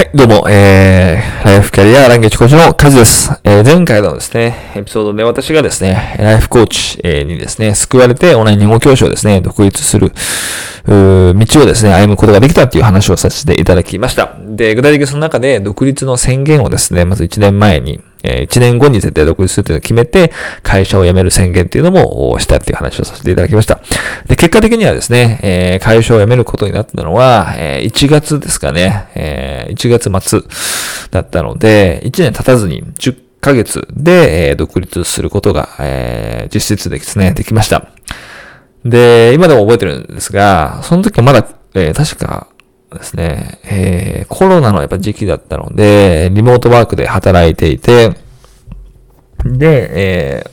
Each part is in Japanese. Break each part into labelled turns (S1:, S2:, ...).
S1: はい、どうも、えー、ライフキャリアランゲージコーチのカズです。えー、前回のですね、エピソードで私がですね、ライフコーチ、えー、にですね、救われてオンライン日本教師をですね、独立する、道をですね、歩むことができたっていう話をさせていただきました。で、具体的にその中で独立の宣言をですね、まず1年前に、えー、1年後に絶対独立するというのを決めて、会社を辞める宣言っていうのもしたっていう話をさせていただきました。で、結果的にはですね、えー、会社を辞めることになったのは、えー、1月ですかね、えー、1月末だったので、1年経たずに10ヶ月で、えー、独立することが、えー、実質でですね、できました。で、今でも覚えてるんですが、その時はまだ、えー、確か、ですね、えー、コロナのやっぱ時期だったので、リモートワークで働いていて、で、えー、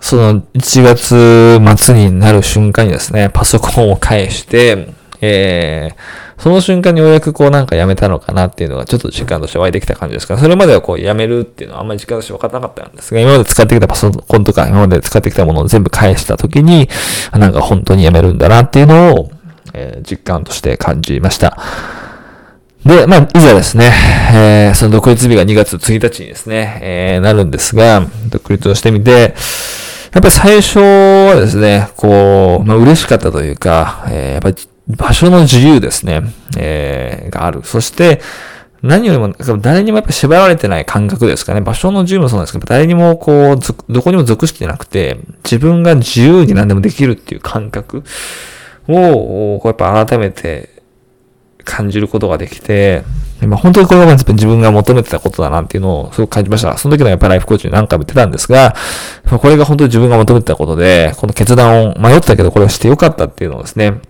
S1: その1月末になる瞬間にですね、パソコンを返して、えー、その瞬間にようやくこうなんかやめたのかなっていうのがちょっと実感として湧いてきた感じですから、それまではこうやめるっていうのはあんまり実感として分からなかったんですが、今まで使ってきたパソコンとか今まで使ってきたものを全部返した時に、なんか本当にやめるんだなっていうのを、えー、実感として感じました。で、まあ、いざですね、えー、その独立日が2月1日にですね、えー、なるんですが、独立をしてみて、やっぱり最初はですね、こう、まあ、嬉しかったというか、えー、やっぱり場所の自由ですね、えー、がある。そして、何よりも、誰にもやっぱ縛られてない感覚ですかね。場所の自由もそうなんですけど、誰にもこう、どこにも属してなくて、自分が自由に何でもできるっていう感覚。を、こうやっぱ改めて感じることができて、まあ、本当にこれが自分が求めてたことだなっていうのをすごく感じました。その時のやっぱライフコーチに何回も言ってたんですが、これが本当に自分が求めてたことで、この決断を迷ったけどこれをしてよかったっていうのをですね、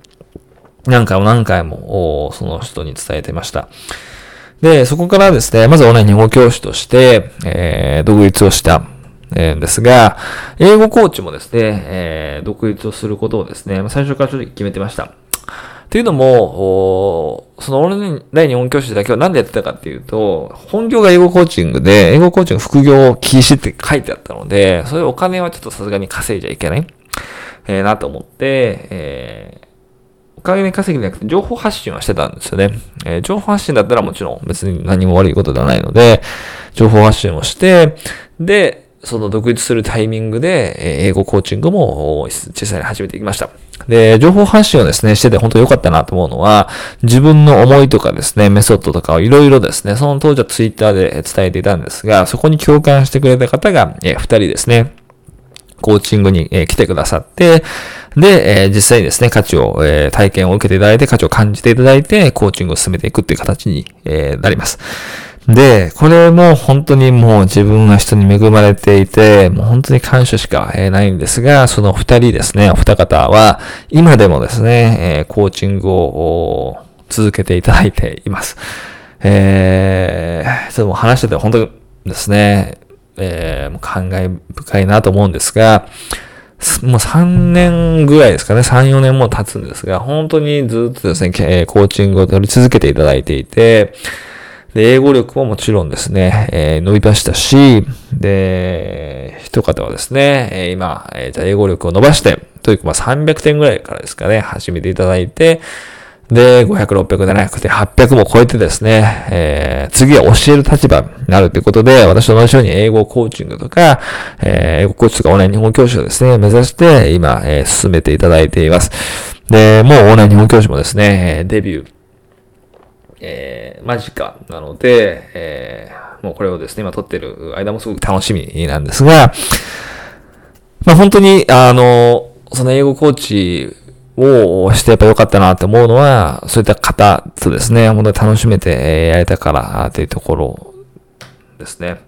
S1: 何回も何回もその人に伝えてました。で、そこからですね、まずオンライン日本語教師として、えー、独立をしたえですが、英語コーチもですね、えー、独立をすることをですね、最初から正直決めてました。というのも、そのオンライン日本教師だけは何でやってたかっていうと、本業が英語コーチングで、英語コーチング副業禁止って書いてあったので、そういうお金はちょっとさすがに稼いじゃいけない、えー、なと思って、えーお金稼ぎじゃなくて情報発信はしてたんですよね。えー、情報発信だったらもちろん別に何も悪いことではないので、情報発信をして、で、その独立するタイミングで、英語コーチングも実際に始めていきました。で、情報発信をですね、してて本当良かったなと思うのは、自分の思いとかですね、メソッドとかをいろいろですね、その当時はツイッターで伝えていたんですが、そこに共感してくれた方が、え、二人ですね、コーチングに、来てくださって、で、え実際にですね、価値を、え体験を受けていただいて、価値を感じていただいて、コーチングを進めていくっていう形に、えなります。で、これも本当にもう自分が人に恵まれていて、もう本当に感謝しかないんですが、その二人ですね、お二方は、今でもですね、コーチングを続けていただいています。えー、それも話してて本当にですね、えー、感慨深いなと思うんですが、もう3年ぐらいですかね、3、4年も経つんですが、本当にずっとですね、コーチングを取り続けていただいていて、で、英語力ももちろんですね、えー、伸びましたし、で、一方はですね、えー、今、えー、じゃ英語力を伸ばして、というかまあ300点ぐらいからですかね、始めていただいて、で、500、600、700点、800も超えてですね、えー、次は教える立場になるということで、私と同じように英語コーチングとか、えー、英語コーチとかオンライン日本教師をですね、目指して、今、えー、進めていただいています。で、もうオンライン日本教師もですね、デビュー、えー、間近なので、えー、もうこれをですね、今撮ってる間もすごく楽しみなんですが、まあ本当に、あの、その英語コーチをしてやっぱ良かったなって思うのは、そういった方とですね、本当に楽しめてやれたからというところですね。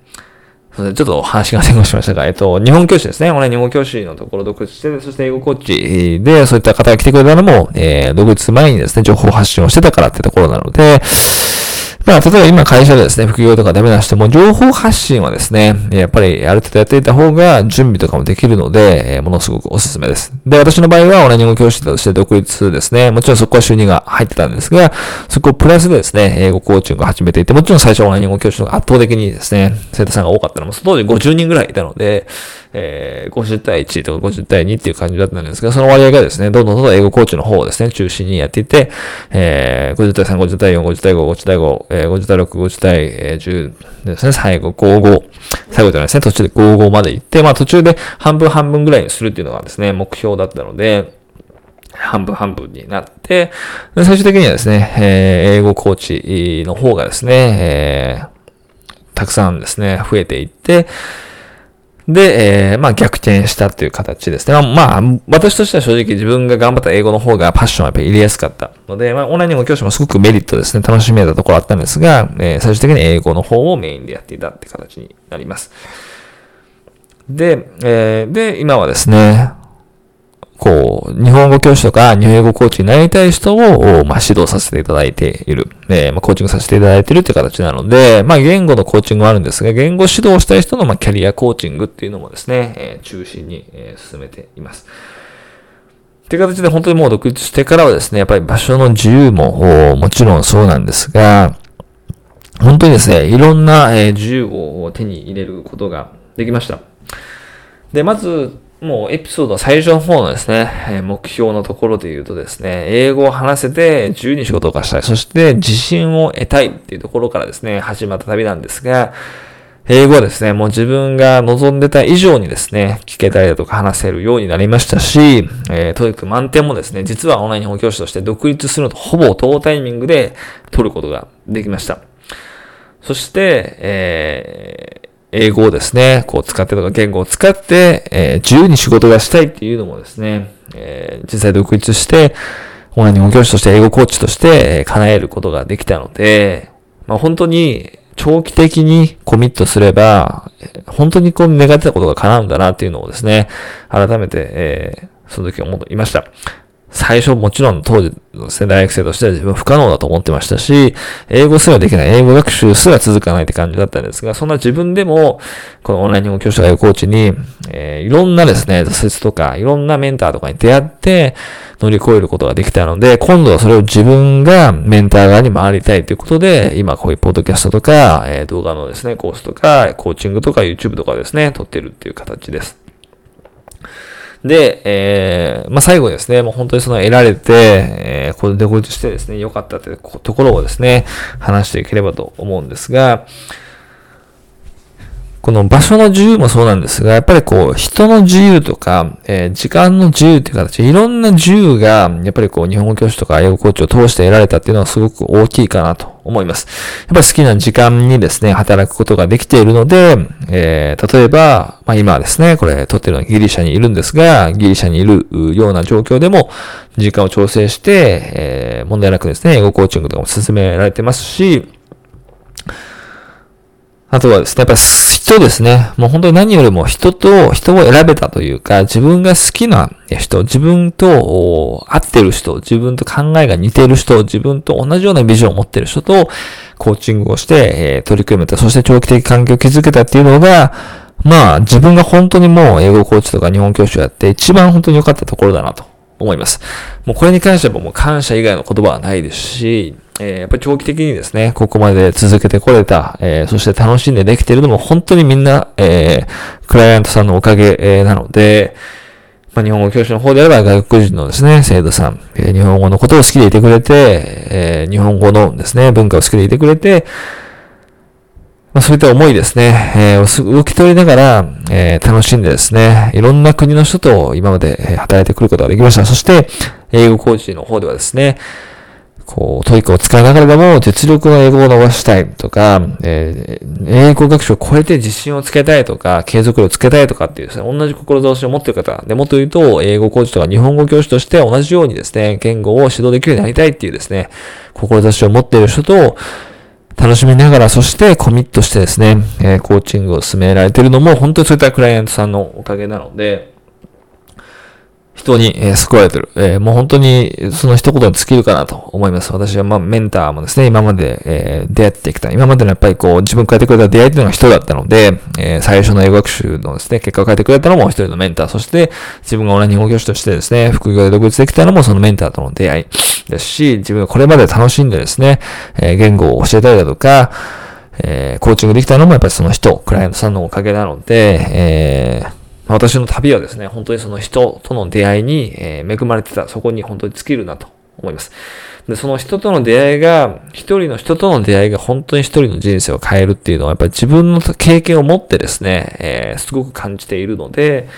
S1: ちょっと話が前後しましたが、えっと、日本教師ですね。オンライン日本教師のところ独立して、そして英語コーチで、そういった方が来てくれたのも、えー、独立前にですね、情報発信をしてたからってところなので、まあ、例えば今会社でですね、副業とかダメな人も、情報発信はですね、やっぱりある程度やっていた方が準備とかもできるので、えー、ものすごくおすすめです。で、私の場合はオンライン語教師として独立ですね、もちろんそこは収入が入ってたんですが、そこをプラスでですね、英語コーチングを始めていて、もちろん最初オンライン語教師の方が圧倒的にですね、生徒さんが多かったのも、その当時50人ぐらいいたので、えー、50対1とか50対2っていう感じだったんですが、その割合がですね、どんどんどんどん英語コーチの方をですね、中心にやっていて、えー、50対3、50対4、50対5、50対5、えー、50対6、50対10ですね、最後55、最後じゃないですね、途中で55まで行って、まあ途中で半分半分ぐらいにするっていうのがですね、目標だったので、半分半分になって、最終的にはですね、えー、英語コーチの方がですね、えー、たくさんですね、増えていって、で、えー、まあ逆転したっていう形ですね。まあ、私としては正直自分が頑張った英語の方がパッションはやっぱり入れやすかったので、まあオンラインも教師もすごくメリットですね、楽しめたところあったんですが、えー、最終的に英語の方をメインでやっていたって形になります。で、えー、で、今はですね、こう、日本語教師とか日本語コーチになりたい人を、まあ、指導させていただいている。え、まあ、コーチングさせていただいているっていう形なので、まあ、言語のコーチングもあるんですが、言語指導したい人の、まあ、キャリアコーチングっていうのもですね、えー、中心に、えー、進めています。っていう形で本当にもう独立してからはですね、やっぱり場所の自由ももちろんそうなんですが、本当にですね、いろんなえ自由を手に入れることができました。で、まず、もうエピソード最初の方のですね、目標のところで言うとですね、英語を話せて自由に仕事をかしたい。そして自信を得たいっていうところからですね、始まった旅なんですが、英語はですね、もう自分が望んでた以上にですね、聞けたりだとか話せるようになりましたし、えー、とにかく満点もですね、実はオンライン日本教師として独立するのとほぼ同タイミングで取ることができました。そして、えー、英語をですね、こう使ってとか言語を使って、えー、自由に仕事がしたいっていうのもですね、えー、実際独立して、オンライン日本教師として英語コーチとして、え、叶えることができたので、まあ本当に長期的にコミットすれば、本当にこう願ってたことが叶うんだなっていうのをですね、改めて、えー、その時思いました。最初もちろん当時の世代学生としては自分不可能だと思ってましたし、英語すらできない、英語学習すら続かないって感じだったんですが、そんな自分でも、このオンライン日本教師とかコーチに、えー、いろんなですね、挫折とか、いろんなメンターとかに出会って、乗り越えることができたので、今度はそれを自分がメンター側に回りたいということで、今こういうポッドキャストとか、えー、動画のですね、コースとか、コーチングとか YouTube とかですね、撮ってるっていう形です。で、えー、まあ、最後ですね、もう本当にその得られて、えー、これでこれとしてですね、良かったというところをですね、話していければと思うんですが、この場所の自由もそうなんですが、やっぱりこう、人の自由とか、えー、時間の自由っていう形、いろんな自由が、やっぱりこう、日本語教師とか英語コーチを通して得られたっていうのはすごく大きいかなと思います。やっぱり好きな時間にですね、働くことができているので、えー、例えば、まあ今はですね、これ撮ってるのはギリシャにいるんですが、ギリシャにいるような状況でも、時間を調整して、えー、問題なくですね、英語コーチングとかも進められてますし、あとはですね、やっぱ人ですね。もう本当に何よりも人と、人を選べたというか、自分が好きな人、自分と合ってる人、自分と考えが似てる人、自分と同じようなビジョンを持ってる人とコーチングをして、え取り組めた、そして長期的関係を築けたっていうのが、まあ自分が本当にもう英語コーチとか日本教師をやって一番本当に良かったところだなと思います。もうこれに関してはもう感謝以外の言葉はないですし、えー、やっぱり長期的にですね、ここまで続けてこれた、えー、そして楽しんでできているのも本当にみんな、えー、クライアントさんのおかげ、えー、なので、まあ、日本語教師の方であれば外国人のですね、生徒さん、えー、日本語のことを好きでいてくれて、えー、日本語のですね、文化を好きでいてくれて、まあ、そういった思いですね、えー、受け取りながら、えー、楽しんでですね、いろんな国の人と今まで働いてくることができました。そして、英語コーチの方ではですね、こう、 TOEIC を使いながらでも実力の英語を伸ばしたいとか、えー、英語学習を超えて自信をつけたいとか、継続力をつけたいとかっていうですね、同じ志を持っている方、でもっと言うと、英語コーチとか日本語教師として同じようにですね、言語を指導できるようになりたいっていうですね、志を持っている人と、楽しみながら、そしてコミットしてですね、えー、コーチングを進められているのも、本当にそういったクライアントさんのおかげなので、人に、え、救われてる。え、もう本当にその一言に尽きるかなと思います。私はまあメンターもですね、今まで、え、出会ってきた。今までのやっぱりこう自分を変えてくれた出会いっていうのが人だったので、え、最初の英語学習のですね、結果を変えてくれたのも一人のメンター。そして自分が同じ日本教師としてですね、副業で独立できたのもそのメンターとの出会いですし、自分がこれまで楽しんでですね、え、言語を教えたりだとか、え、コーチングできたのもやっぱりその人、クライアントさんのおかげなので、えー、私の旅はですね、本当にその人との出会いに、恵まれてた、そこに本当に尽きるなと思います。で、その人との出会いが、一人の人との出会いが本当に一人の人生を変えるっていうのは、やっぱり自分の経験を持ってですね、えー、すごく感じているので、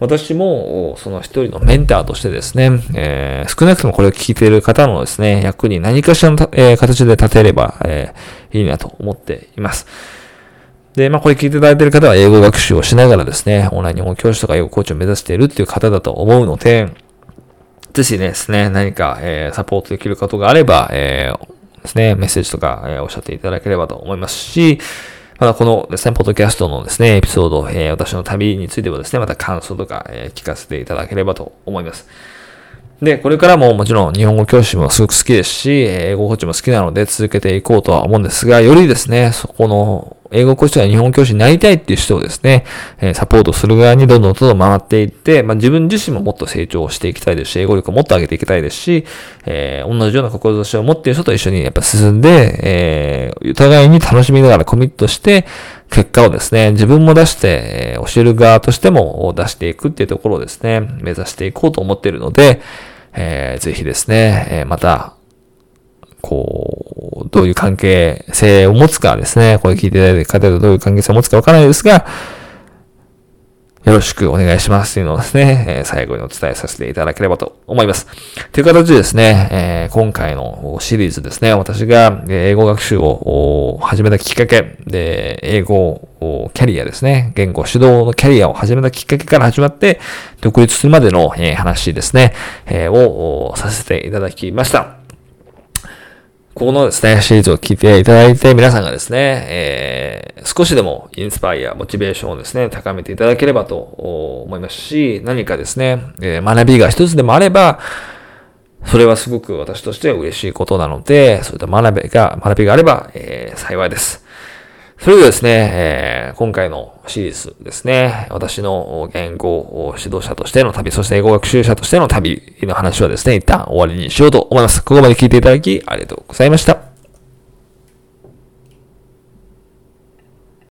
S1: 私も、その一人のメンターとしてですね、えー、少なくともこれを聞いている方のですね、役に何かしらの、えー、形で立てれば、え、いいなと思っています。で、まあこれ聞いていただいている方は英語学習をしながらですね、オンライン日本教師とか英語コーチを目指しているっていう方だと思うので、ぜひですね、何か、えー、サポートできることがあれば、えー、ですね、メッセージとか、えー、おっしゃっていただければと思いますし、またこのですね、ポッドキャストのですね、エピソード、えー、私の旅についてはですね、また感想とか、えー、聞かせていただければと思います。で、これからももちろん日本語教師もすごく好きですし、英語コーチも好きなので続けていこうとは思うんですが、よりですね、そこの英語講師とか日本教師になりたいっていう人をですね、えサポートする側にどんどんどんどん回っていって、まあ、自分自身ももっと成長していきたいですし、英語力をもっと上げていきたいですし、えー、同じような志を持っている人と一緒にやっぱ進んで、えー、お互いに楽しみながらコミットして、結果をですね、自分も出して、え、教える側としても出していくっていうところをですね、目指していこうと思っているので、えー、ぜひですね、え、また、こう、どういう関係性を持つかですね。これ聞いていただいて方とどういう関係性を持つかわからないですが、よろしくお願いしますというのをですね、え、最後にお伝えさせていただければと思います。という形でですね、え、今回のシリーズですね、私が英語学習を始めたきっかけで、英語キャリアですね、言語指導のキャリアを始めたきっかけから始まって、独立するまでの話ですね、え、をさせていただきました。ここのですね、シリーズを聞いていただいて、皆さんがですね、えー、少しでもインスパイア、モチベーションをですね、高めていただければと思いますし、何かですね、えー、学びが一つでもあれば、それはすごく私としては嬉しいことなので、そういった学びが、学びがあれば、えー、幸いです。それではですね、えー、今回のシリーズですね、私の言語指導者としての旅、そして英語学習者としての旅の話はですね、一旦終わりにしようと思います。ここまで聞いていただきありがとうございました。